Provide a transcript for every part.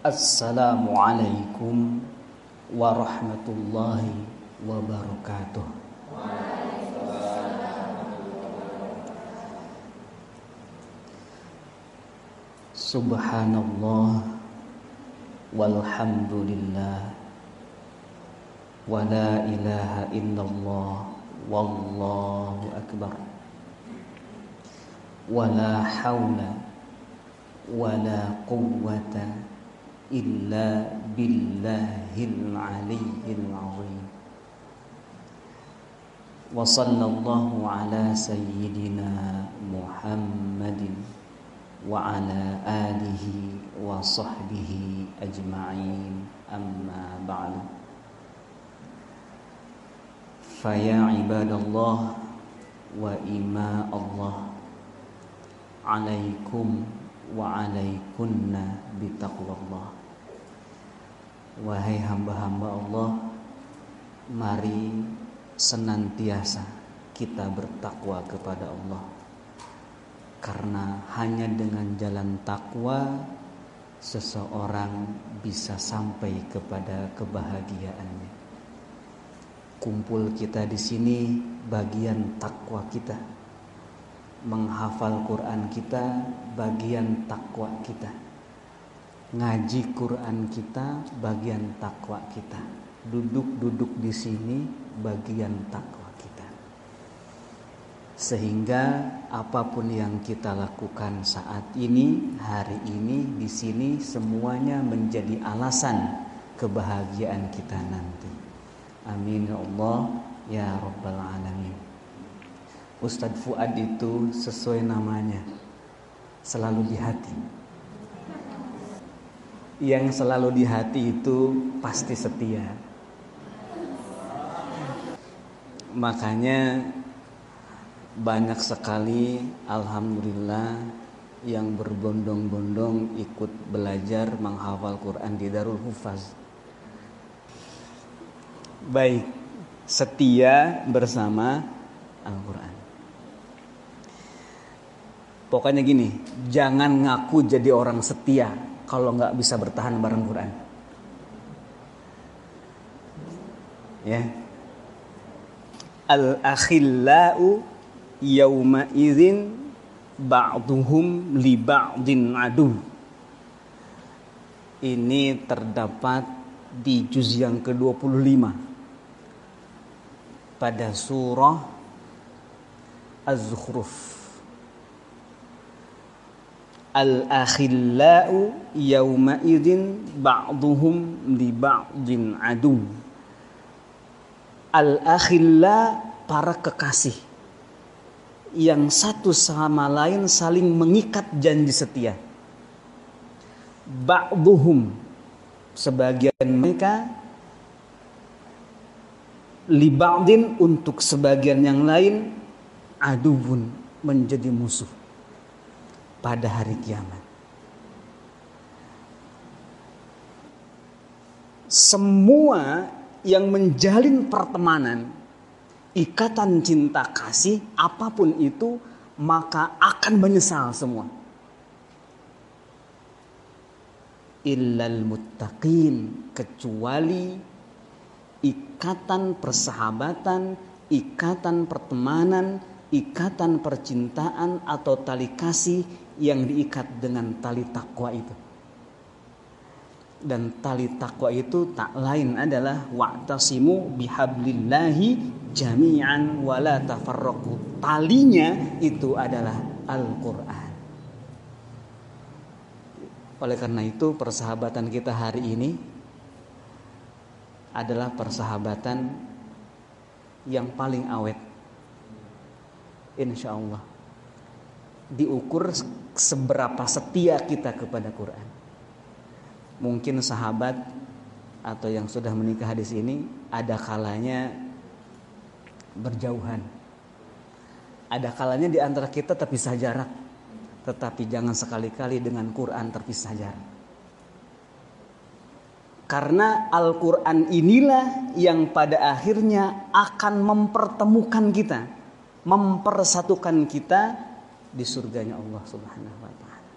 Assalamualaikum warahmatullahi wabarakatuh. Subhanallah walhamdulillah wa la ilaha illallah wallahu akbar wa la hawla wa la quwwata إلا بالله العلي العظيم. وصلى الله على سيدنا محمد وعلى آله وصحبه أجمعين. أما بعد. فيا عباد الله وإماء الله عليكم وعليكن بتقوى الله. Wahai hamba-hamba Allah Mari senantiasa kita bertakwa kepada Allah. Karena hanya dengan jalan takwa Seseorang bisa sampai kepada kebahagiaannya. Kumpul kita di sini bagian takwa kita. Menghafal Quran kita bagian takwa kita ngaji Quran kita bagian takwa kita. Duduk-duduk di sini bagian takwa kita. Sehingga apa pun yang kita lakukan saat ini hari ini di sini semuanya menjadi alasan kebahagiaan kita nanti. Amin ya Allah ya rabbal alamin. Ustadz Fuad itu sesuai namanya. Selalu di hati yang selalu di hati itu pasti setia. Makanya banyak sekali alhamdulillah yang berbondong-bondong ikut belajar menghafal Quran di Darul Hufaz. Baik, setia bersama Al-Quran. Pokoknya gini, jangan ngaku jadi orang setia kalau nggak bisa bertahan bareng Quran. Ya. Al akhillau yauma idzin ba'duhum li ba'din adu. Ini terdapat di juz yang ke-25 pada surah Az-Zukhruf al-akhillau idin ba'duhum li ba'din adu. Al-akhilla para kekasih. Yang satu sama lain saling mengikat janji setia. Ba'duhum sebagian mereka li ba'din untuk sebagian yang lain adubun menjadi musuh pada hari kiamat. Semua yang menjalin pertemanan, ikatan cinta kasih, apa pun itu, maka akan menyesal semua. Illal muttaqin, kecuali ikatan persahabatan, ikatan pertemanan, ikatan percintaan atau tali kasih yang diikat dengan tali takwa itu. Dan tali takwa itu tak lain adalah wa'tasimu bihablillahi jami'an wala tafarraqu. Talinya itu adalah Al-Qur'an. Oleh karena itu persahabatan kita hari ini adalah persahabatan yang paling awet. Insya Allah diukur seberapa setia kita kepada Quran. Mungkin sahabat atau yang sudah menikah di sini ada kalanya berjauhan. Ada kalanya di antara kita terpisah jarak. Tetapi jangan sekali-kali dengan Quran terpisah jarak. Karena Al-Quran inilah yang pada akhirnya akan mempertemukan kita. Mempersatukan kita di surganya Allah Subhanahu wa taala.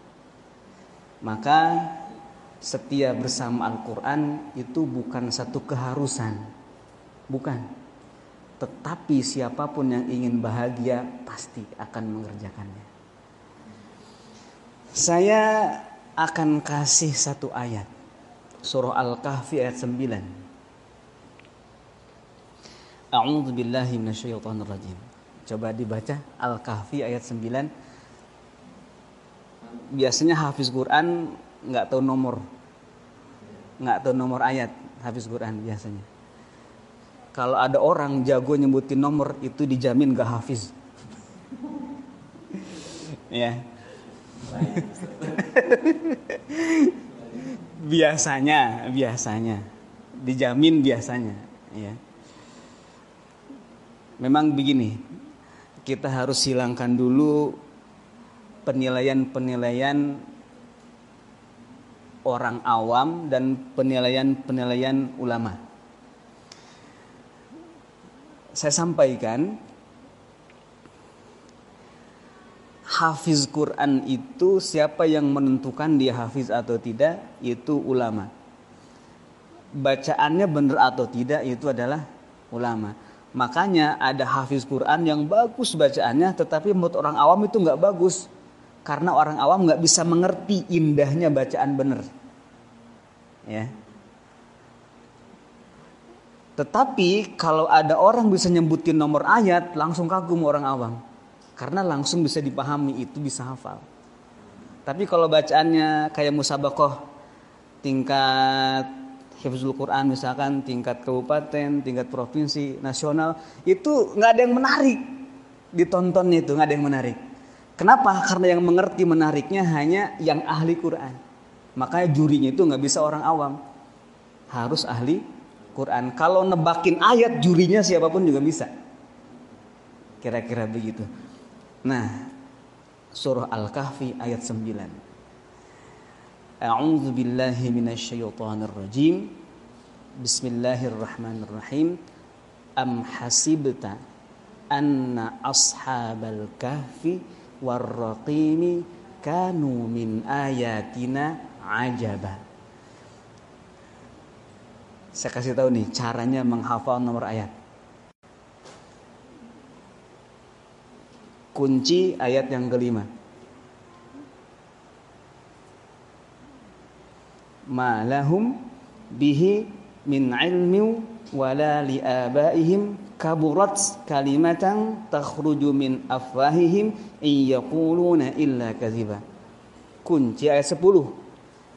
Maka setia bersama Al-Quran itu bukan satu keharusan. Bukan. Tetapi siapa pun yang ingin bahagia pasti akan mengerjakannya. Saya akan kasih satu ayat. Surah Al-Kahfi ayat 9. A'udzu billahi. Coba dibaca Al-Kahfi ayat 9. Biasanya hafiz Quran nggak tahu nomor. Nggak tahu nomor ayat hafiz Quran biasanya. Kalau ada orang jago nyebutin nomor itu dijamin gak hafiz. Ya. Biasanya biasanya. Dijamin biasanya ya. Memang begini kita harus hilangkan dulu penilaian-penilaian orang awam dan penilaian-penilaian ulama. Saya sampaikan hafiz Quran itu siapa yang menentukan dia hafiz atau tidak itu ulama. Bacaannya benar atau tidak itu adalah ulama. Makanya ada hafiz Quran yang bagus bacaannya tetapi menurut orang awam itu nggak bagus karena orang awam nggak bisa mengerti indahnya bacaan benar. Ya. Tetapi kalau ada orang bisa nyebutin nomor ayat, langsung kagum orang awam. Karena langsung bisa dipahami, itu bisa hafal. Tapi kalau bacaannya kayak musabakoh tingkat hifzul Quran misalkan tingkat kabupaten, tingkat provinsi, nasional, itu nggak ada yang menarik ditontonnya itu nggak ada yang menarik. Kenapa? Karena yang mengerti menariknya hanya yang ahli Quran. Makanya jurinya itu nggak bisa orang awam. Harus ahli Quran. Kalau nebakin ayat jurinya siapa pun juga bisa. Kira-kira begitu. Nah, surah Al-Kahfi ayat 9. A'udzu billahi minasyaitonir rajim. Bismillahirrahmanirrahim. Am hasibta anna ashabal kahfi warraqimi kanu min ayatina ajaba. Saya kasih tahu nih caranya menghafal nomor ayat. Kunci ayat yang kelima. Ma lahum bihi min ilmi wala li abaihim kaburat kalimatan takhruju min afwahihim in yaquluna illa kadhiba. Kunci ayat 10.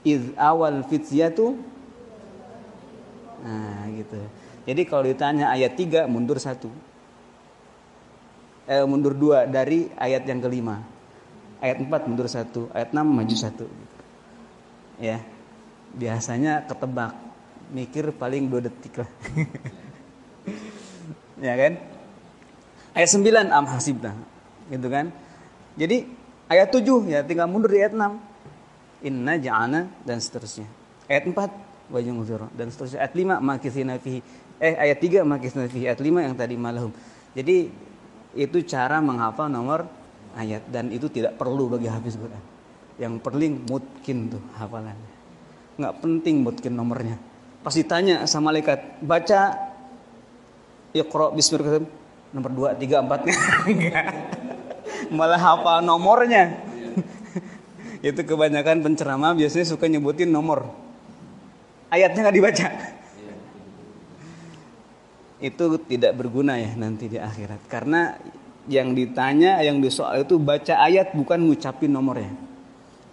Iz awal fityatu Nah, gitu. Jadi kalau ditanya ayat 3 mundur satu. Eh, mundur dua dari ayat yang kelima. Ayat 4 mundur satu, ayat 6 maju satu. Ya. Biasanya ketebak. Mikir paling dua detik lah. ya kan? Ayat 9 am hasibna. Gitu kan? Jadi ayat 7 ya tinggal mundur di ayat 6. Inna ja'ana dan seterusnya. Ayat 4 wajung uzur dan seterusnya. Ayat 5 makisina fihi. Eh ayat 3 makisina fihi. Ayat 5 yang tadi malahum. Jadi itu cara menghafal nomor ayat dan itu tidak perlu bagi hafiz Quran. Yang perling mungkin tuh hafalannya. Nggak penting mungkin nomornya. Pas ditanya sama malaikat, baca Iqra bismillah nomor 2 3 4 enggak. Malah hafal nomornya. Itu kebanyakan penceramah biasanya suka nyebutin nomor. Ayatnya nggak dibaca. Itu tidak berguna ya nanti di akhirat karena yang ditanya yang disoal itu baca ayat bukan ngucapin nomornya.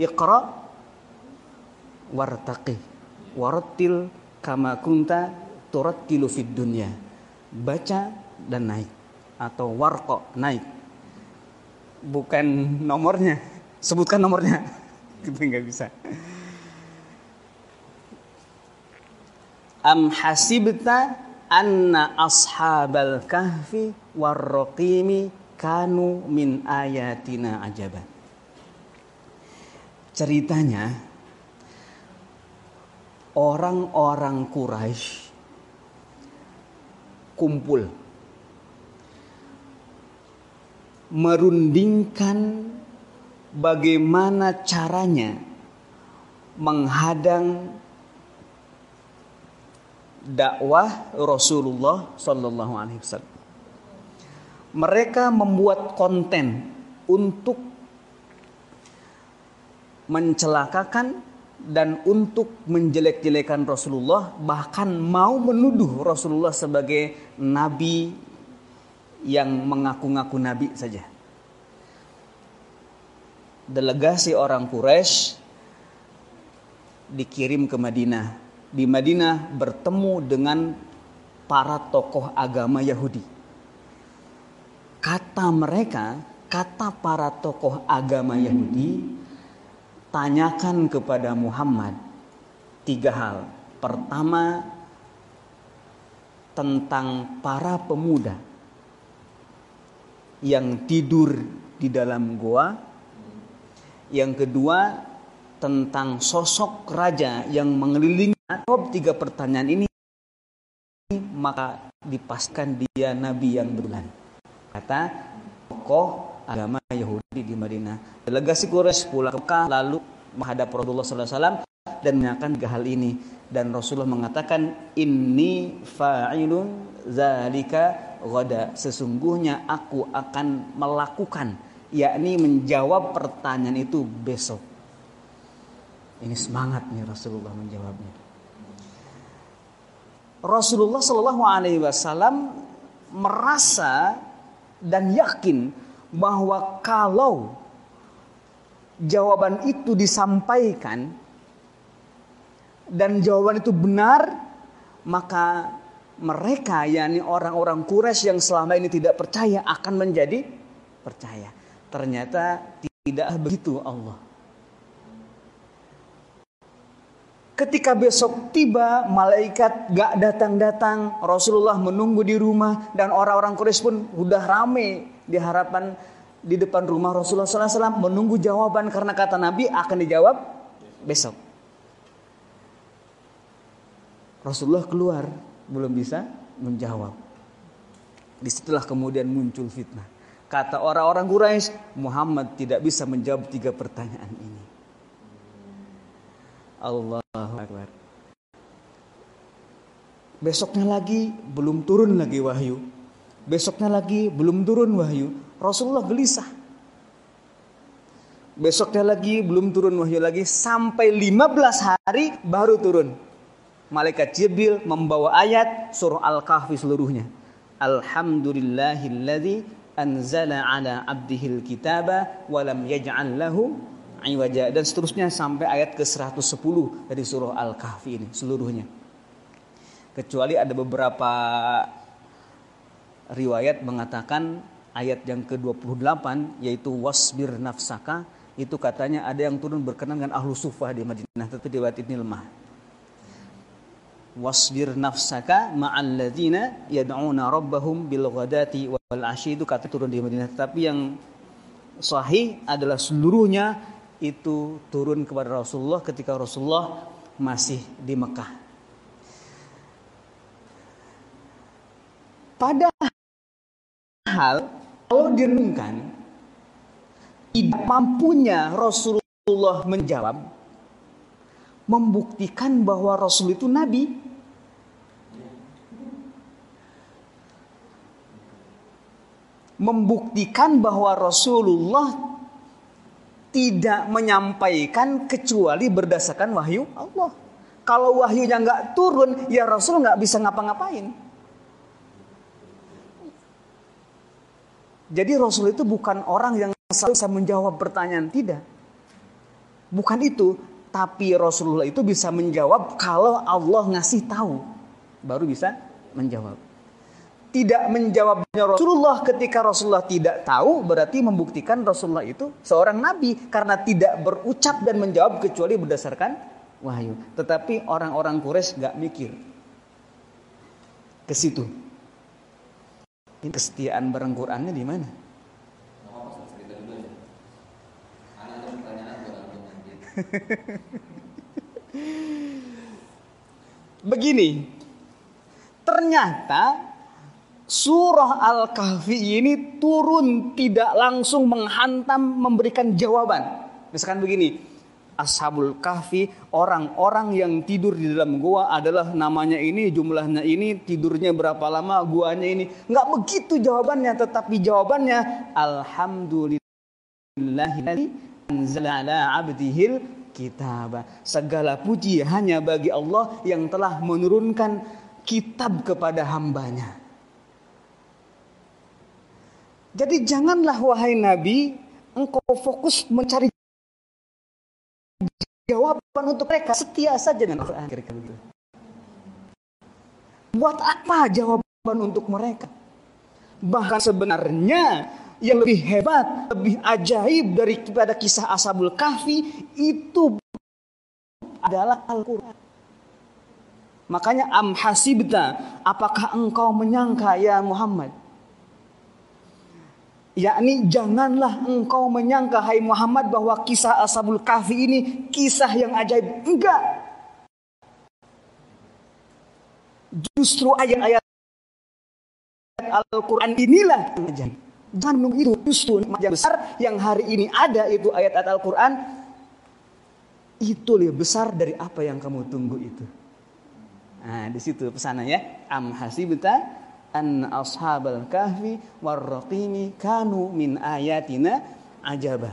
Iqra wartaqi warattil kama kunta turattilu fid dunya baca dan naik atau warko naik. Bukan nomornya. Sebutkan nomornya. Itu nggak bisa. Am hasibta anna ashabal kahfi warraqimi kanu min ayatina ajaba. Ceritanya orang-orang Quraisy kumpul merundingkan bagaimana caranya menghadang dakwah Rasulullah Sallallahu Alaihi Wasallam. Mereka membuat konten untuk mencelakakan dan untuk menjelek-jelekan Rasulullah bahkan mau menuduh Rasulullah sebagai nabi yang mengaku-ngaku nabi saja. Delegasi orang Quraisy dikirim ke Madinah. Di Madinah bertemu dengan para tokoh agama Yahudi. Kata mereka, kata para tokoh agama Yahudi, tanyakan kepada Muhammad tiga hal. Pertama, tentang para pemuda yang tidur di dalam goa. Yang kedua, tentang sosok raja yang mengelilingi. Jawab tiga pertanyaan ini, maka dipaskan dia nabi yang berulang. Kata tokoh agama Yahudi di Madinah. Delegasi Quraisy pulang ke lalu menghadap Rasulullah SAW dan menanyakan tiga hal ini. Dan Rasulullah mengatakan ini fa'ilun zalika gada sesungguhnya aku akan melakukan yakni menjawab pertanyaan itu besok. Ini semangat nih Rasulullah menjawabnya. Rasulullah Shallallahu Alaihi Wasallam merasa dan yakin bahwa kalau jawaban itu disampaikan dan jawaban itu benar, maka mereka yakni orang-orang Quraisy yang selama ini tidak percaya akan menjadi percaya. Ternyata tidak begitu Allah. Ketika besok tiba, malaikat gak datang-datang, Rasulullah menunggu di rumah dan orang-orang Quraisy pun udah rame di harapan di depan rumah Rasulullah SAW menunggu jawaban karena kata Nabi akan dijawab besok. Rasulullah keluar belum bisa menjawab. Di situlah kemudian muncul fitnah. Kata orang-orang Quraisy, Muhammad tidak bisa menjawab tiga pertanyaan ini. Allahu Akbar. Besoknya lagi belum turun lagi wahyu. Besoknya lagi belum turun wahyu. Rasulullah gelisah. Besoknya lagi belum turun wahyu lagi sampai 15 hari baru turun. Malaikat Jibril membawa ayat surah Al-Kahfi seluruhnya. Alhamdulillahilladzi anzala ala abdihil kitaba walam yaj'al lahu iwaja dan seterusnya sampai ayat ke-110 dari surah Al-Kahfi ini seluruhnya. Kecuali ada beberapa riwayat mengatakan ayat yang ke-28 yaitu wasbir nafsaka itu katanya ada yang turun berkenan dengan ahlu sufah di Madinah tapi riwayat ini lemah. Wasbir nafsaka ma'al ladzina yad'una rabbahum bil ghadati wal ashi itu kata turun di Madinah tapi yang sahih adalah seluruhnya itu turun kepada Rasulullah ketika Rasulullah masih di Mekah. Padahal kalau direnungkan tidak mampunya Rasulullah menjawab membuktikan bahwa Rasul itu nabi. Membuktikan bahwa Rasulullah tidak menyampaikan kecuali berdasarkan wahyu Allah. Kalau wahyunya nggak turun, ya Rasul nggak bisa ngapa-ngapain. Jadi Rasul itu bukan orang yang selalu bisa menjawab pertanyaan, tidak. Bukan itu, tapi Rasulullah itu bisa menjawab kalau Allah ngasih tahu, baru bisa menjawab tidak menjawabnya Rasulullah ketika Rasulullah tidak tahu berarti membuktikan Rasulullah itu seorang nabi karena tidak berucap dan menjawab kecuali berdasarkan wahyu. Tetapi orang-orang Quraisy nggak mikir ke situ. Ini kesetiaan bareng Qurannya di mana? Begini, ternyata Surah Al-Kahfi ini turun tidak langsung menghantam memberikan jawaban. Misalkan begini, Ashabul Kahfi, orang-orang yang tidur di dalam gua adalah namanya ini, jumlahnya ini, tidurnya berapa lama, guanya ini. Enggak begitu jawabannya, tetapi jawabannya Alhamdulillahi anzala ala abdihil kitab. Segala puji hanya bagi Allah yang telah menurunkan kitab kepada hambanya. Jadi janganlah wahai Nabi engkau fokus mencari jawaban untuk mereka setia saja dengan Al-Quran Buat apa jawaban untuk mereka? Bahkan sebenarnya yang lebih hebat, lebih ajaib daripada kisah Ashabul Kahfi itu adalah Al-Quran. Makanya am hasibta, apakah engkau menyangka ya Muhammad? Yakni janganlah engkau menyangka hai Muhammad bahwa kisah Ashabul Kahfi ini kisah yang ajaib. Enggak. Justru ayat-ayat Al-Quran inilah ajaib. Jangan menunggu itu justru yang besar yang hari ini ada itu ayat-ayat Al-Quran itu lebih besar dari apa yang kamu tunggu itu. Nah, di situ pesanannya am hasibta an ashabal kahfi warraqimi kanu min ayatina ajaba.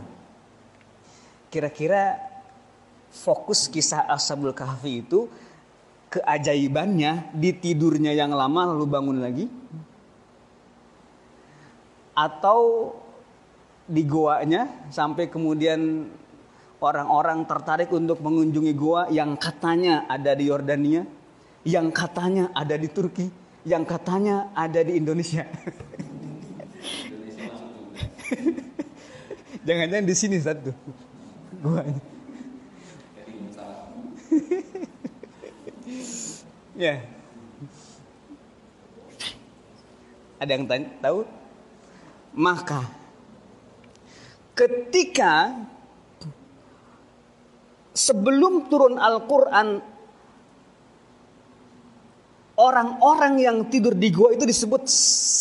Kira-kira fokus kisah ashabul kahfi itu keajaibannya di tidurnya yang lama lalu bangun lagi atau di goanya sampai kemudian orang-orang tertarik untuk mengunjungi goa yang katanya ada di Yordania, yang katanya ada di Turki, yang katanya ada di Indonesia. Jangan-jangan di sini satu. Gua. ya. Ada yang tanya, tahu? Maka ketika sebelum turun Al-Qur'an Orang-orang yang tidur di gua itu disebut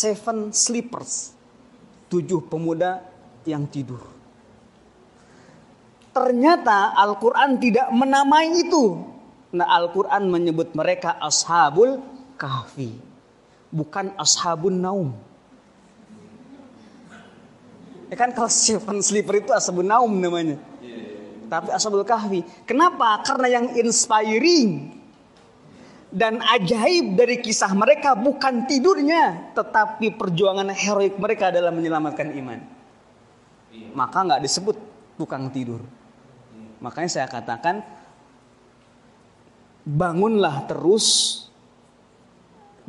seven sleepers. Tujuh pemuda yang tidur. Ternyata Al-Quran tidak menamai itu. Nah Al-Quran menyebut mereka ashabul kahfi. Bukan ashabun naum. Ya kan kalau seven sleeper itu ashabun naum namanya. Tapi ashabul kahfi. Kenapa? Karena yang inspiring dan ajaib dari kisah mereka bukan tidurnya, tetapi perjuangan heroik mereka dalam menyelamatkan iman. Maka nggak disebut tukang tidur. Makanya saya katakan bangunlah terus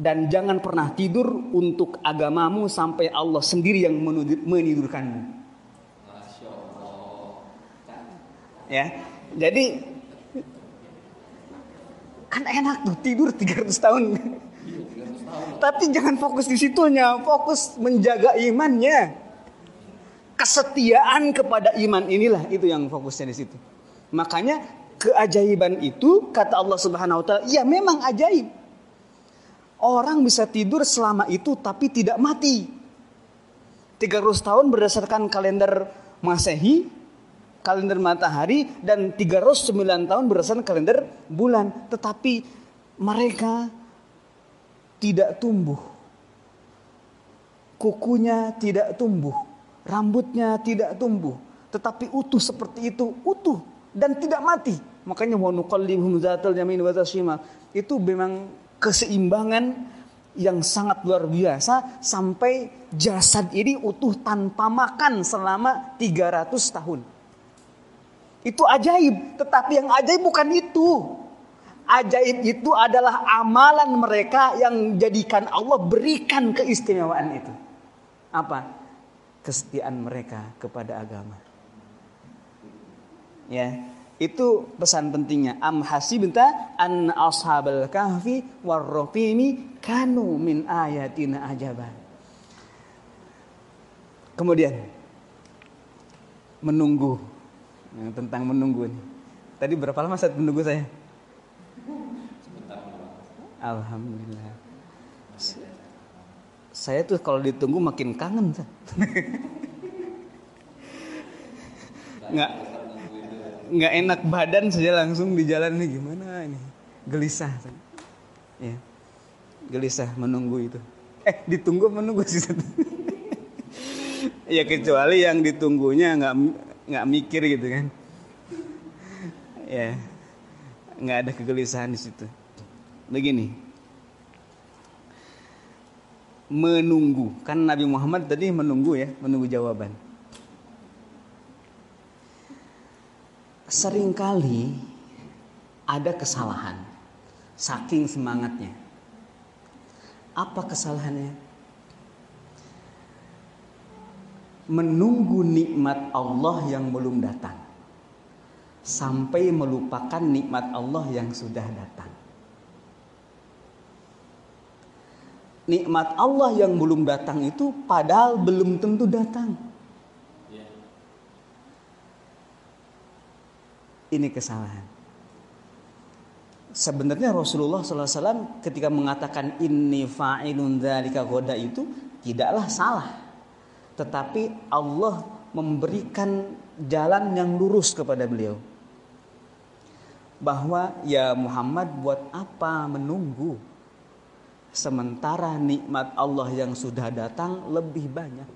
dan jangan pernah tidur untuk agamamu sampai Allah sendiri yang menidurkanmu. Ya, jadi Kan enak tuh tidur 300 tahun. Tapi jangan fokus di situnya, fokus menjaga imannya. Kesetiaan kepada iman inilah itu yang fokusnya di situ. Makanya keajaiban itu kata Allah Subhanahu wa taala, ya memang ajaib. Orang bisa tidur selama itu tapi tidak mati. 300 tahun berdasarkan kalender Masehi kalender matahari dan 309 tahun berdasarkan kalender bulan. Tetapi mereka tidak tumbuh. Kukunya tidak tumbuh. Rambutnya tidak tumbuh. Tetapi utuh seperti itu. Utuh. Dan tidak mati. Makanya wanuqallibhum zatal yamin wa Itu memang keseimbangan yang sangat luar biasa sampai jasad ini utuh tanpa makan selama 300 tahun. Itu ajaib, tetapi yang ajaib bukan itu. Ajaib itu adalah amalan mereka yang jadikan Allah berikan keistimewaan itu. Apa? Kesetiaan mereka kepada agama. Ya, itu pesan pentingnya. Am hasibta an ashabal kahfi warraqimi kanu min ayatina ajaban. Kemudian menunggu yang tentang menunggu nih. Tadi berapa lama saat menunggu saya? Alhamdulillah. Saya tuh kalau ditunggu makin kangen. Nggak nggak enak badan saja langsung di jalan ini gimana ini gelisah ya gelisah menunggu itu eh ditunggu menunggu sih ya kecuali yang ditunggunya nggak nggak mikir gitu kan. Ya nggak ada kegelisahan di situ. Begini. Menunggu. Kan Nabi Muhammad tadi menunggu ya menunggu jawaban. Seringkali ada kesalahan saking semangatnya. Apa kesalahannya menunggu nikmat Allah yang belum datang sampai melupakan nikmat Allah yang sudah datang nikmat Allah yang belum datang itu padahal belum tentu datang. Ini kesalahan. Sebenarnya Rasulullah SAW ketika mengatakan ini fa'ilun dzalika goda itu tidaklah salah. Tetapi Allah memberikan jalan yang lurus kepada beliau. Bahwa ya Muhammad buat apa menunggu Sementara nikmat Allah yang sudah datang lebih banyak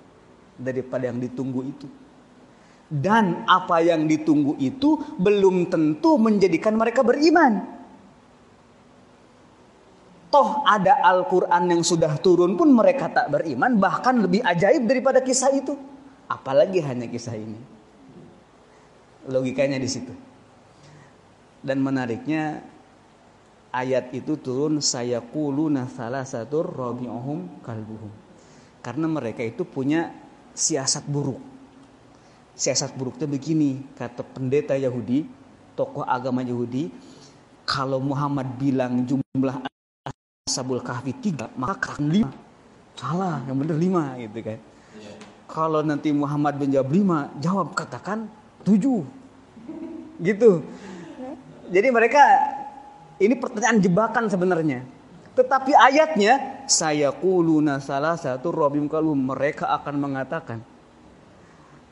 daripada yang ditunggu itu. Dan apa yang ditunggu itu belum tentu menjadikan mereka beriman. Toh ada Al-Quran yang sudah turun pun mereka tak beriman. Bahkan lebih ajaib daripada kisah itu. Apalagi hanya kisah ini. Logikanya di situ. Dan menariknya ayat itu turun saya kuluna salah satu rabi'uhum kalbuhum. Karena mereka itu punya siasat buruk. Siasat buruknya begini, kata pendeta Yahudi, tokoh agama Yahudi, kalau Muhammad bilang jumlah ashabul kahfi tiga, maka lima. Salah, yang benar lima gitu kan. Kalau nanti Muhammad menjawab lima, jawab katakan tujuh. Gitu. Jadi mereka ini pertanyaan jebakan sebenarnya. Tetapi ayatnya saya kuluna salah satu robim kalum mereka akan mengatakan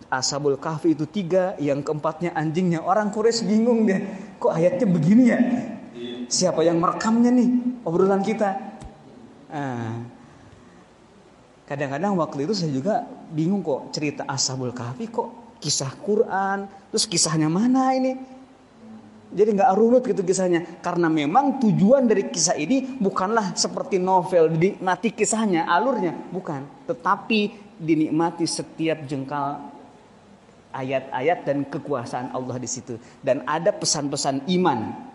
Ashabul Kahfi itu tiga, yang keempatnya anjingnya. Orang Quraisy bingung dia, kok ayatnya begini ya? Siapa yang merekamnya nih obrolan kita? Ah. Kadang-kadang waktu itu saya juga bingung kok cerita Ashabul Kahfi kok kisah Quran, terus kisahnya mana ini? Jadi nggak runut gitu kisahnya. Karena memang tujuan dari kisah ini bukanlah seperti novel dinikmati kisahnya, alurnya, bukan. Tetapi dinikmati setiap jengkal ayat-ayat dan kekuasaan Allah di situ. Dan ada pesan-pesan iman.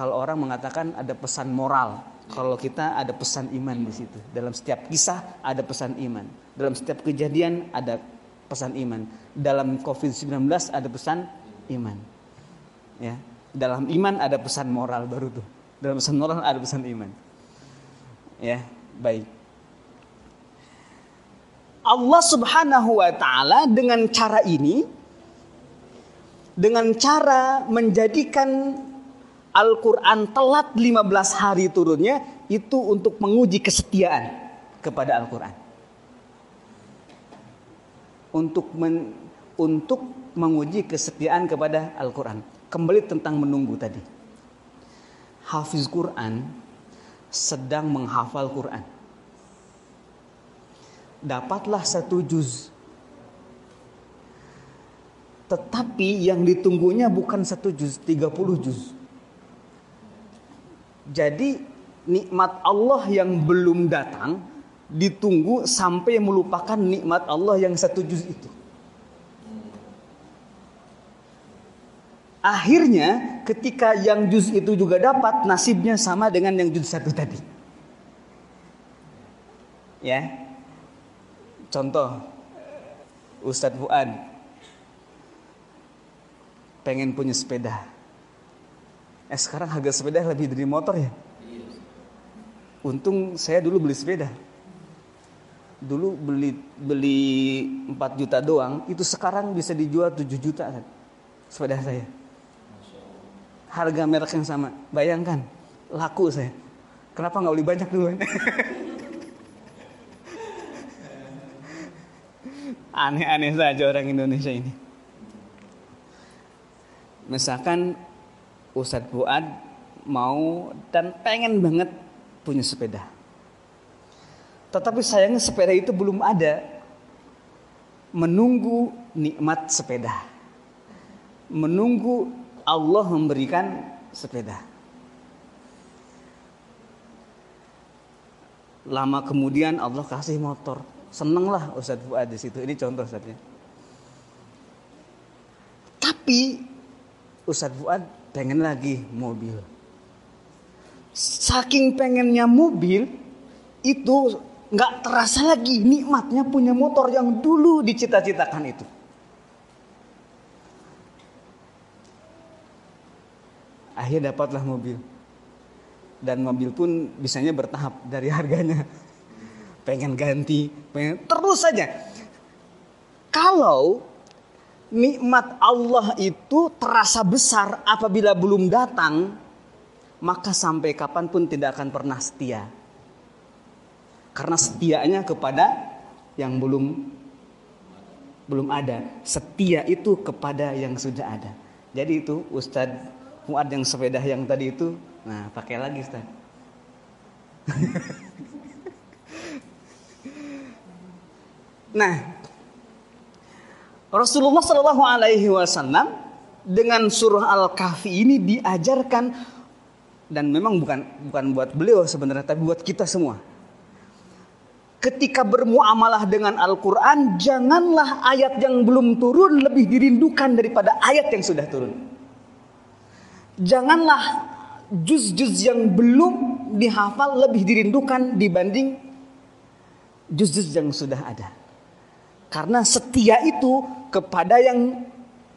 Kalau orang mengatakan ada pesan moral, kalau kita ada pesan iman di situ. Dalam setiap kisah ada pesan iman. Dalam setiap kejadian ada pesan iman. Dalam COVID-19 ada pesan iman. Ya, dalam iman ada pesan moral baru tuh. Dalam pesan moral ada pesan iman. Ya, baik. Allah Subhanahu wa taala dengan cara ini dengan cara menjadikan Al-Qur'an telat 15 hari turunnya itu untuk menguji kesetiaan kepada Al-Qur'an. Untuk men, untuk menguji kesetiaan kepada Al-Qur'an kembali tentang menunggu tadi. Hafiz Quran sedang menghafal Quran. Dapatlah satu juz. Tetapi yang ditunggunya bukan satu juz, 30 juz. Jadi nikmat Allah yang belum datang ditunggu sampai melupakan nikmat Allah yang satu juz itu. Akhirnya ketika yang juz itu juga dapat nasibnya sama dengan yang juz satu tadi. Ya. Contoh Ustadz Fuad pengen punya sepeda. Eh sekarang harga sepeda lebih dari motor ya. Untung saya dulu beli sepeda. Dulu beli beli 4 juta doang, itu sekarang bisa dijual 7 juta kan. Sepeda saya harga merek yang sama. Bayangkan, laku saya. Kenapa nggak beli banyak dulu? Aneh-aneh saja orang Indonesia ini. Misalkan Ustadz Fuad mau dan pengen banget punya sepeda. Tetapi sayangnya sepeda itu belum ada. Menunggu nikmat sepeda. Menunggu Allah memberikan sepeda. Lama kemudian Allah kasih motor. Senenglah Ustadz Fuad di situ. Ini contoh Ustadznya. Tapi Ustadz Fuad pengen lagi mobil. Saking pengennya mobil itu nggak terasa lagi nikmatnya punya motor yang dulu dicita-citakan itu. Akhirnya dapatlah mobil. Dan mobil pun bisanya bertahap dari harganya. Pengen ganti, pengen terus saja. Kalau nikmat Allah itu terasa besar apabila belum datang, maka sampai kapan pun tidak akan pernah setia. Karena setianya kepada yang belum belum ada. Setia itu kepada yang sudah ada. Jadi itu Ustadz Fuad yang sepeda yang tadi itu, nah pakai lagi Ustadz. nah, Rasulullah Shallallahu Alaihi Wasallam dengan surah Al-Kahfi ini diajarkan dan memang bukan bukan buat beliau sebenarnya tapi buat kita semua. Ketika bermuamalah dengan Al-Quran, janganlah ayat yang belum turun lebih dirindukan daripada ayat yang sudah turun. Janganlah juz-juz yang belum dihafal lebih dirindukan dibanding juz-juz yang sudah ada. Karena setia itu kepada yang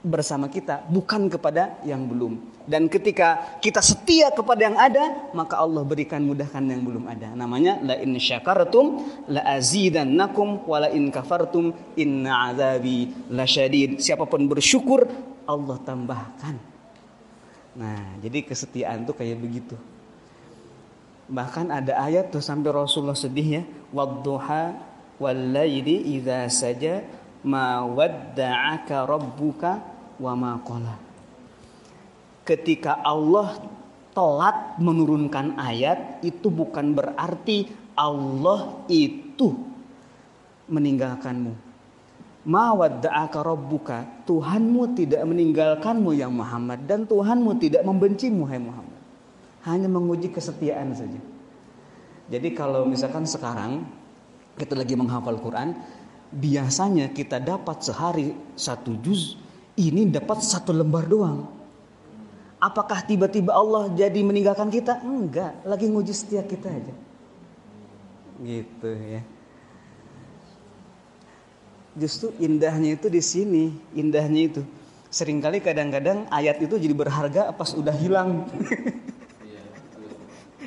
bersama kita, bukan kepada yang belum. Dan ketika kita setia kepada yang ada, maka Allah berikan mudahkan yang belum ada. Namanya la in syakartum la azidannakum wa la in kafartum inna azabi lasyadid. Siapa pun bersyukur, Allah tambahkan. Nah, jadi kesetiaan tuh kayak begitu. Bahkan ada ayat tuh sampai Rasulullah sedih ya, wadduha Wallaili idza saja ma wadda'aka rabbuka wa ma qala. Ketika Allah telat menurunkan ayat itu bukan berarti Allah itu meninggalkanmu. Ma wadda'aka rabbuka, Tuhanmu tidak meninggalkanmu ya Muhammad dan Tuhanmu tidak membencimu hai Muhammad. Hanya menguji kesetiaan saja. Jadi kalau misalkan sekarang kita lagi menghafal Quran, biasanya kita dapat sehari satu juz, ini dapat satu lembar doang. Apakah tiba-tiba Allah jadi meninggalkan kita? Enggak, lagi nguji setia kita aja. Gitu ya. Justru indahnya itu di sini, indahnya itu. Seringkali kadang-kadang ayat itu jadi berharga pas udah hilang.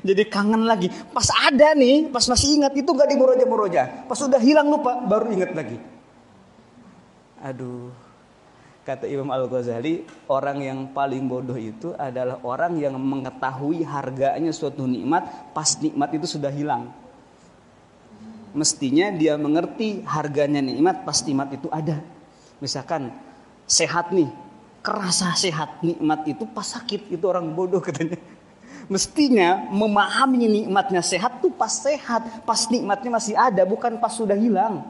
jadi kangen lagi. Pas ada nih, pas masih ingat itu gak dimuroja-muroja. Pas sudah hilang lupa, baru ingat lagi. Aduh, kata Imam Al Ghazali, orang yang paling bodoh itu adalah orang yang mengetahui harganya suatu nikmat pas nikmat itu sudah hilang. Mestinya dia mengerti harganya nikmat pas nikmat itu ada. Misalkan sehat nih, kerasa sehat nikmat itu pas sakit itu orang bodoh katanya mestinya memahami nikmatnya sehat tuh pas sehat, pas nikmatnya masih ada, bukan pas sudah hilang.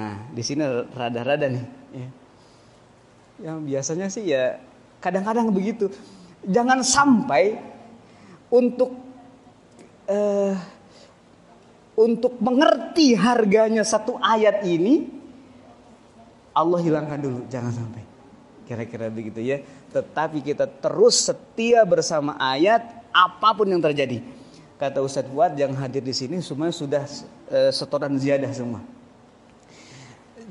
Nah, di sini rada-rada nih. Ya. Yang biasanya sih ya kadang-kadang begitu. Jangan sampai untuk uh, untuk mengerti harganya satu ayat ini Allah hilangkan dulu, jangan sampai. Kira-kira begitu ya. Tetapi kita terus setia bersama ayat apa pun yang terjadi. Kata Ustadz Fuad yang hadir di sini semuanya sudah e, setoran ziyadah semua.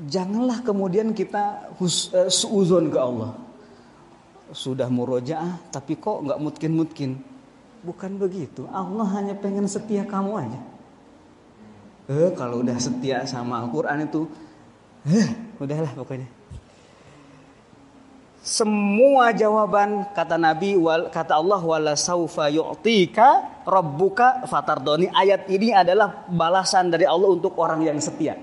Janganlah kemudian kita hus, e, suuzon ke Allah. Sudah murojaah tapi kok nggak mungkin-mungkin. Bukan begitu. Allah hanya pengen setia kamu aja. Eh, kalau udah setia sama Al-Quran itu, eh, udahlah pokoknya semua jawaban kata Nabi wal, kata Allah wala saufa yu'tika rabbuka fatardoni ayat ini adalah balasan dari Allah untuk orang yang setia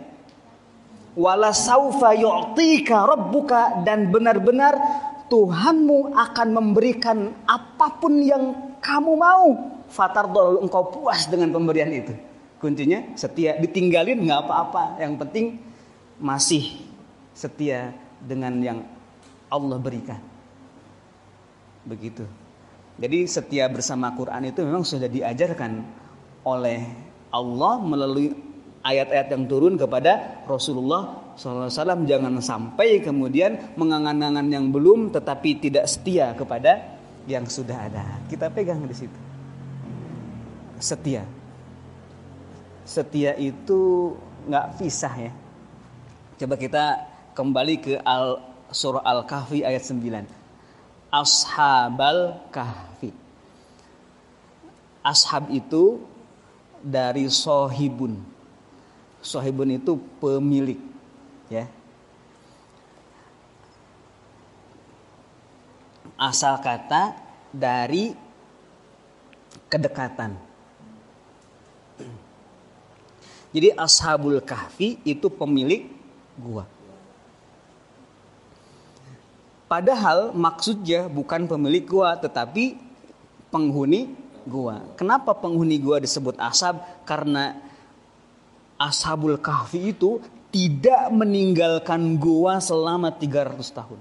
wala saufa yu'tika rabbuka dan benar-benar Tuhanmu akan memberikan apa pun yang kamu mau. Fatardol engkau puas dengan pemberian itu. Kuncinya setia, ditinggalin nggak apa-apa. Yang penting masih setia dengan yang Allah berikan. Begitu. Jadi setia bersama Quran itu memang sudah diajarkan oleh Allah melalui ayat-ayat yang turun kepada Rasulullah SAW jangan sampai kemudian mengangan-angan yang belum tetapi tidak setia kepada yang sudah ada. Kita pegang di situ. Setia. Setia itu nggak pisah ya. Coba kita kembali ke al surah al kahfi ayat 9 ashabal kahfi ashab itu dari sohibun Sohibun itu pemilik, ya. Asal kata dari kedekatan. Jadi Ashabul Kahfi itu pemilik gua. Padahal maksudnya bukan pemilik gua tetapi penghuni gua. Kenapa penghuni gua disebut ashab? Karena Ashabul Kahfi itu tidak meninggalkan gua selama 300 tahun.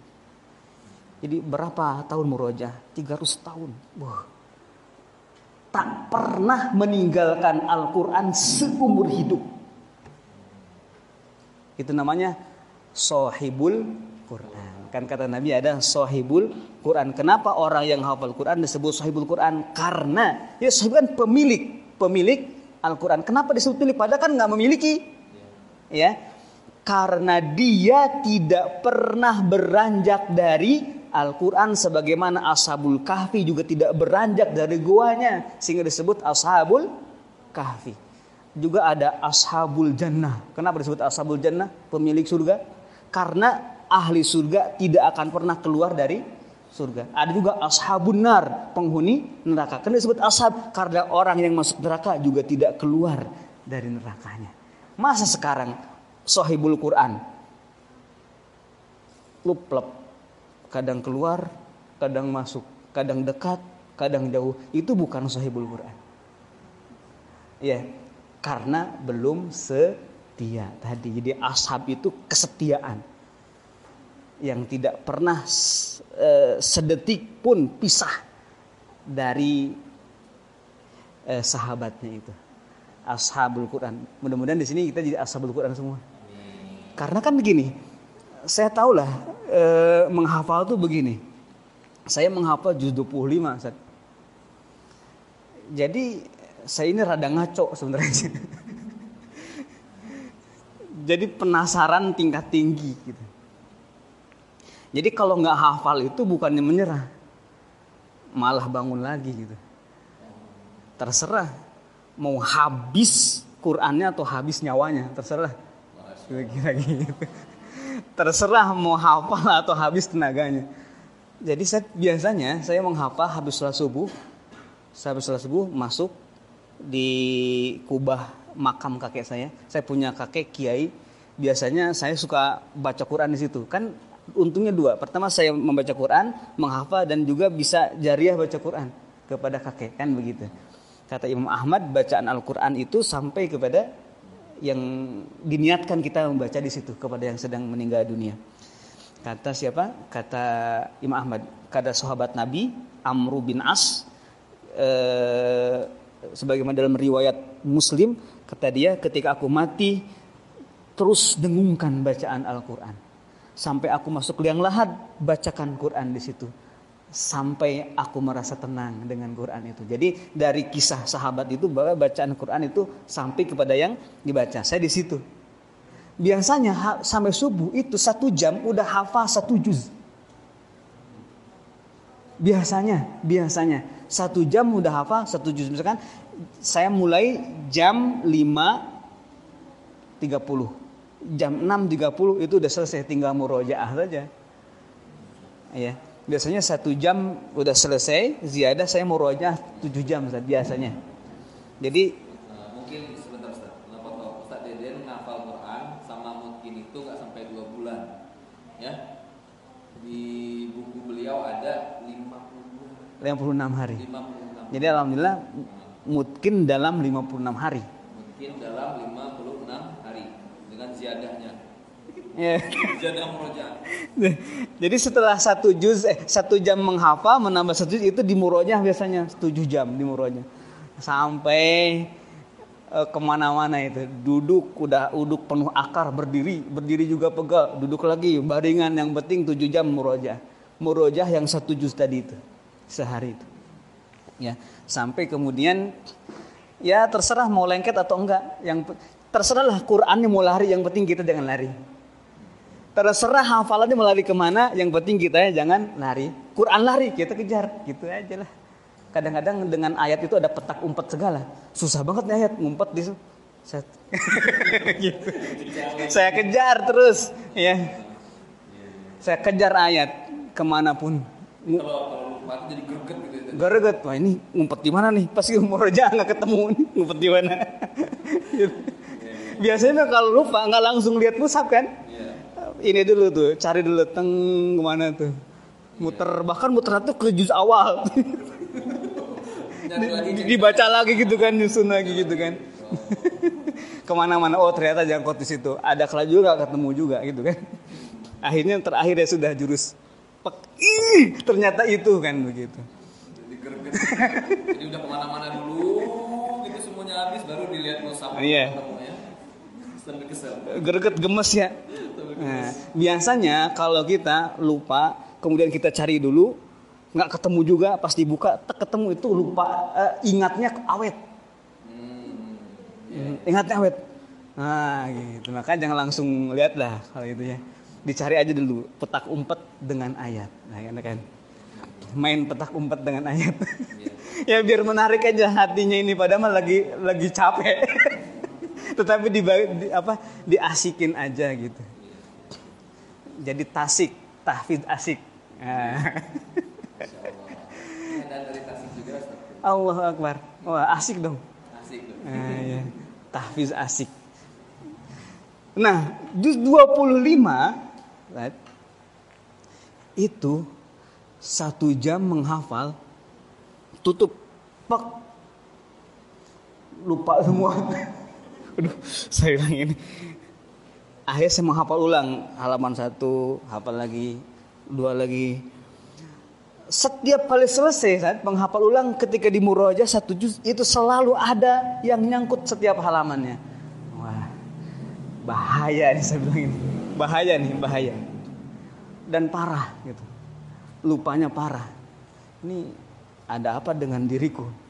Jadi berapa tahun murojah? 300 tahun. Wah. Tak pernah meninggalkan Al-Quran seumur hidup. Itu namanya sohibul Quran. Kan kata Nabi ada sohibul Quran. Kenapa orang yang hafal Quran disebut sohibul Quran? Karena ya sohib kan pemilik. Pemilik Al-Quran. Kenapa disebut milik? Padahal kan nggak memiliki. Ya, karena dia tidak pernah beranjak dari Al-Quran sebagaimana Ashabul Kahfi juga tidak beranjak dari guanya sehingga disebut Ashabul Kahfi. Juga ada Ashabul Jannah. Kenapa disebut Ashabul Jannah? Pemilik surga. Karena ahli surga tidak akan pernah keluar dari surga. Ada juga ashabun nar, penghuni neraka. Karena disebut ashab karena orang yang masuk neraka juga tidak keluar dari nerakanya. Masa sekarang sahibul Quran luplep kadang keluar, kadang masuk, kadang dekat, kadang jauh. Itu bukan sahibul Quran. Ya, karena belum setia tadi. Jadi ashab itu kesetiaan yang tidak pernah uh, sedetik pun pisah dari uh, sahabatnya itu. Ashabul Quran. Mudah-mudahan di sini kita jadi ashabul Quran semua. Karena kan begini, saya tahulah uh, menghafal tuh begini. Saya menghafal juz 25, Ustaz. Jadi saya ini rada ngaco sebenarnya. Jadi penasaran tingkat tinggi gitu. Jadi kalau nggak hafal itu bukannya menyerah, malah bangun lagi gitu. Terserah mau habis Qurannya atau habis nyawanya, terserah. Kira-kira gitu. Terserah mau hafal atau habis tenaganya. Jadi saya biasanya saya menghafal habis sholat subuh, habis sholat subuh masuk di kubah makam kakek saya. Saya punya kakek kiai. Biasanya saya suka baca Quran di situ. Kan untungnya dua. Pertama saya membaca Quran, menghafal dan juga bisa jariah baca Quran kepada kakek kan begitu. Kata Imam Ahmad bacaan Al-Quran itu sampai kepada yang diniatkan kita membaca di situ kepada yang sedang meninggal dunia. Kata siapa? Kata Imam Ahmad. Kata sahabat Nabi Amru bin As eh, sebagaimana dalam riwayat Muslim kata dia ketika aku mati terus dengungkan bacaan Al-Quran sampai aku masuk liang lahat bacakan Quran di situ sampai aku merasa tenang dengan Quran itu. Jadi dari kisah sahabat itu bahwa bacaan Quran itu sampai kepada yang dibaca. Saya di situ. Biasanya sampai subuh itu satu jam udah hafal satu juz. Biasanya, biasanya satu jam udah hafal satu juz. Misalkan saya mulai jam 5.30 jam 6.30 itu udah selesai tinggal murojaah saja. Ya, biasanya satu jam udah selesai, ziyadah saya murojaah 7 jam Ustaz biasanya. Jadi eh, mungkin sebentar Ustaz. Kenapa tahu Ustaz Deden ngafal Quran sama mungkin itu enggak sampai 2 bulan. Ya. Di buku beliau ada 50 56 hari. 56. Jadi alhamdulillah mungkin dalam 56 hari. Mungkin dalam 56 Ya. Ziyadah murojaah. Jadi setelah satu juz eh satu jam menghafal menambah satu juz itu di murojah biasanya. Tujuh jam di murojah sampai eh, ke mana-mana itu. Duduk udah duduk penuh akar berdiri berdiri juga pegal. Duduk lagi baringan yang penting tujuh jam murojah murojah yang satu juz tadi itu sehari itu. Ya sampai kemudian ya terserah mau lengket atau enggak. Yang terserahlah Qurannya mau lari yang penting kita jangan lari terserah hafalannya mau lari ke mana yang penting kita ya jangan lari Quran lari kita kejar gitu aja lah kadang-kadang dengan ayat itu ada petak umpet segala susah banget nih ayat ngumpet di saya, gitu. saya kejar terus ya saya kejar ayat ke mana pun Kalau jadi greget gitu. ya. Wah ini ngumpet di mana nih? Pasti umur aja nggak ketemu nih, ngumpet di mana. Gitu. Biasanya kalau lupa nggak langsung lihat musab kan? Iya. Ini dulu tuh, cari dulu teng ke mana tuh. Muter bahkan muter tuh ke juz awal. Lagi Di- Dibaca lagi gitu kan, nyusun lagi gitu kan. Ke mana-mana, oh ternyata jangkut di situ. Ada kala juga ketemu juga gitu kan. Akhirnya terakhir ya sudah jurus. Pek, ih, ternyata itu kan begitu. jadi udah ke mana-mana dulu gitu semuanya habis baru dilihat musab Iya. ketemu kesel. greget gemes ya. Nah, biasanya kalau kita lupa, kemudian kita cari dulu, nggak ketemu juga, pas dibuka, tek ketemu itu lupa, eh, ingatnya awet, Hmm. Hmm, ingatnya awet. Nah, gitu. Makanya jangan langsung lihat lah kalau itu ya. Dicari aja dulu petak umpet dengan ayat. Nah, kan kan. Main petak umpet dengan ayat. ya biar menarik aja hatinya ini padahal lagi lagi capek. Tetapi di, di apa diasikin aja gitu. Jadi tasik, tahfidz asik. Insyaallah. Dan dari Tasik juga Ustaz. Allahu Akbar. Wah, asik dong. Asik tuh. Nah, ya. Tahfiz asik. Nah, juz 25 right, itu satu jam menghafal tutup pak lupa semua. Aduh, saya bilang ini. Akhirnya saya menghafal ulang halaman satu, hafal lagi, dua lagi. Setiap kali selesai saat menghafal ulang ketika di murojaah satu juz itu selalu ada yang nyangkut setiap halamannya. Wah, bahaya nih saya bilang ini. Bahaya nih, bahaya. Dan parah gitu. Lupanya parah. Ini ada apa dengan diriku?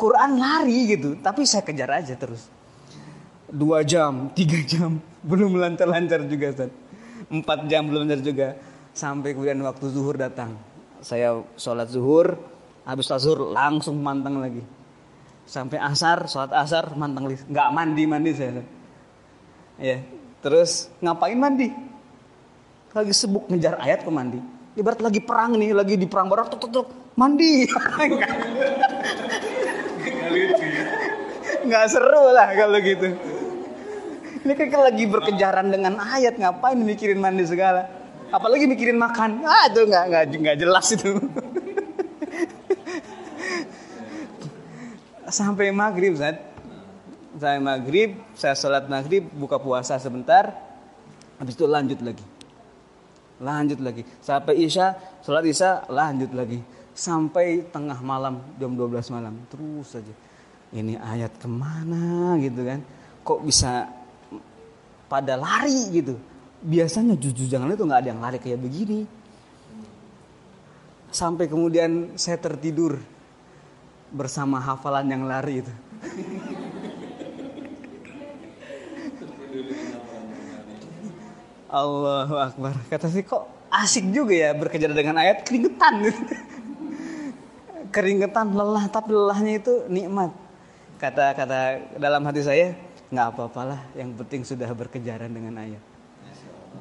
Quran lari gitu, tapi saya kejar aja terus. Dua jam, tiga jam, belum lancar-lancar juga Ustaz. Empat jam belum lancar juga. Sampai kemudian waktu zuhur datang. Saya sholat zuhur, habis sholat zuhur langsung manteng lagi. Sampai asar, sholat asar, manteng lagi. Nggak mandi-mandi saya. Ustaz. Ya, terus ngapain mandi? Lagi sibuk ngejar ayat ke mandi. Ibarat lagi perang nih, lagi di perang barat, tuk, tuk, tuk, mandi. nggak seru lah kalau gitu. Ini kan lagi berkejaran dengan ayat, ngapain mikirin mandi segala? Apalagi mikirin makan, ah itu nggak nggak nggak jelas itu. Sampai maghrib, Zat. Saya maghrib, saya sholat maghrib, buka puasa sebentar, habis itu lanjut lagi. Lanjut lagi. Sampai isya, sholat isya, lanjut lagi. Sampai tengah malam, jam 12 malam. Terus saja. Ini ayat ke mana gitu kan. Kok bisa pada lari gitu. Biasanya jujur jangan itu nggak ada yang lari kayak begini. Sampai kemudian saya tertidur bersama hafalan yang lari itu. Allahu Akbar. Kata sih kok asik juga ya berkejar dengan ayat keringetan keringetan lelah tapi lelahnya itu nikmat. Kata kata dalam hati saya nggak apa-apalah yang penting sudah berkejaran dengan ayat.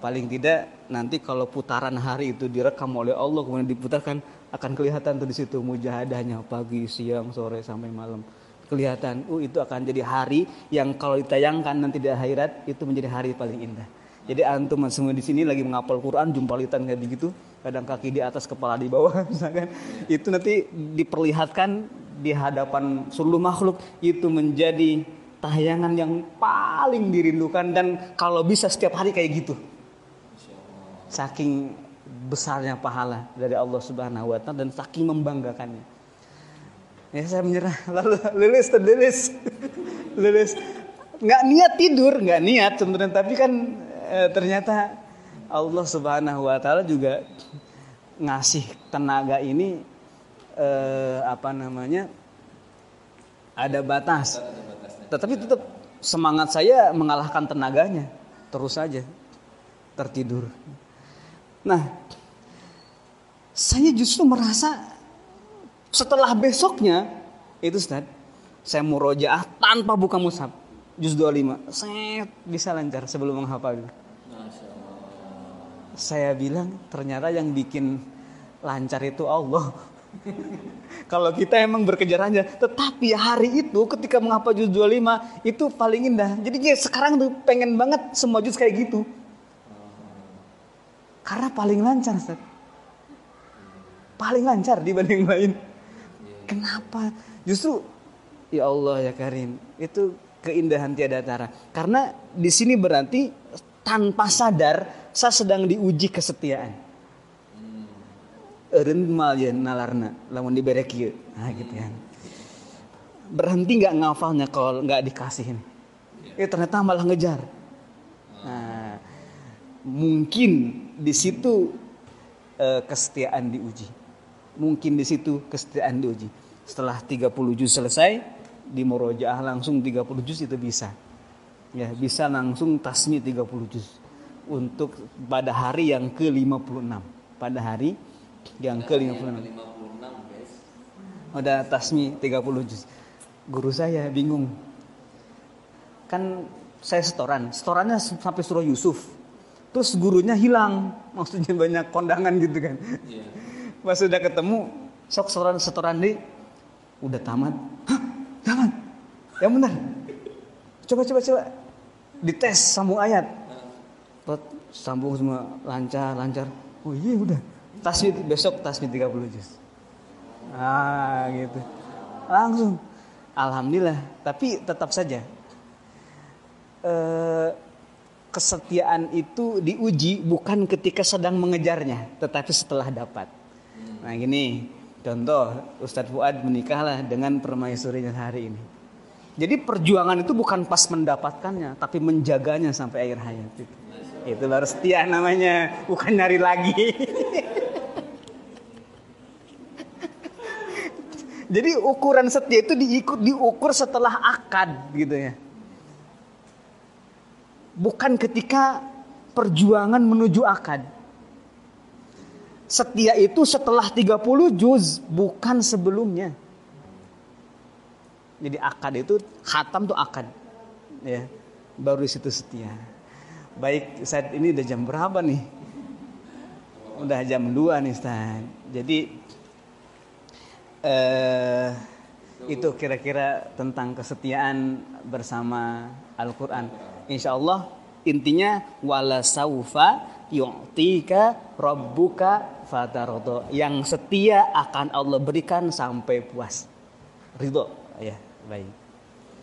Paling tidak nanti kalau putaran hari itu direkam oleh Allah kemudian diputarkan akan kelihatan tuh di situ mujahadahnya pagi, siang, sore sampai malam. Kelihatan, oh itu akan jadi hari yang kalau ditayangkan nanti di akhirat itu menjadi hari paling indah. Jadi antum semua di sini lagi menghafal Quran, jumpalitan kayak begitu, kadang kaki di atas kepala di bawah misalkan itu nanti diperlihatkan di hadapan seluruh makhluk itu menjadi tayangan yang paling dirindukan. Dan kalau bisa setiap hari kayak gitu. Saking besarnya pahala dari Allah Subhanahu wa taala dan saking membanggakannya. Ya saya menyerah. Lalu lulus terlulus lulus nggak niat tidur nggak niat sebenarnya. Tapi kan e, ternyata Allah Subhanahu Wa Taala juga ngasih tenaga ini e, apa namanya ada batas. Tetapi tetap semangat saya mengalahkan tenaganya terus saja tertidur. Nah saya justru merasa setelah besoknya itu Ustaz saya murojaah tanpa buka mushaf juz 25 saya bisa lancar sebelum menghafal. Saya bilang ternyata yang bikin lancar itu Allah kalau kita emang berkejar aja tetapi hari itu ketika menghafal juz 25 itu paling indah jadi ya sekarang tuh pengen banget semua juz kayak gitu karena paling lancar Ustaz. paling lancar dibanding lain kenapa justru ya Allah ya Karim itu keindahan tiada tara. Karena di sini berarti tanpa sadar saya sedang diuji kesetiaan. Mal ya nalarna lamun dibere kieu. Nah gitu kan. Berhenti nggak ngafalnya kalau nggak dikasihin. Eh ternyata malah ngejar. Nah, mungkin di situ eh, kesetiaan diuji. Mungkin di situ kesetiaan diuji. Setelah 30 juz selesai, di murojaah langsung 30 juz itu bisa. Ya, bisa langsung tasmi 30 juz untuk pada hari yang ke-56. Pada hari yang ke-56. Udah tasmi 30 juz. Guru saya bingung. Kan saya setoran, setorannya sampai surah Yusuf. Terus gurunya hilang, maksudnya banyak kondangan gitu kan. Yeah. Pas sudah ketemu, sok setoran setoran di udah tamat. Hah, Jangan. Yang benar. Coba coba coba. Dites sambung ayat. Sambung semua lancar lancar. Oh iya udah. Tasbih besok tasbih 30 juz. Ah gitu. Langsung. Alhamdulillah. Tapi tetap saja. Eh, kesetiaan itu diuji bukan ketika sedang mengejarnya, tetapi setelah dapat. Nah gini, Contoh, Ustadz Fuad menikahlah dengan permaisurinya hari ini. Jadi perjuangan itu bukan pas mendapatkannya, tapi menjaganya sampai akhir hayat itu. Itu baru setia namanya, bukan nyari lagi. Jadi ukuran setia itu diikut diukur setelah akad gitu ya. Bukan ketika perjuangan menuju akad setia itu setelah 30 juz bukan sebelumnya. Jadi akad itu khatam tuh akad. Ya. Baru situ setia. Baik, saat ini udah jam berapa nih? Udah jam 2 nih, Ustaz. Jadi eh itu kira-kira tentang kesetiaan bersama Al-Qur'an. Insya Allah intinya wala saufa yu'tika rabbuka fatarodo yang setia akan Allah berikan sampai puas. Ridho. Ya baik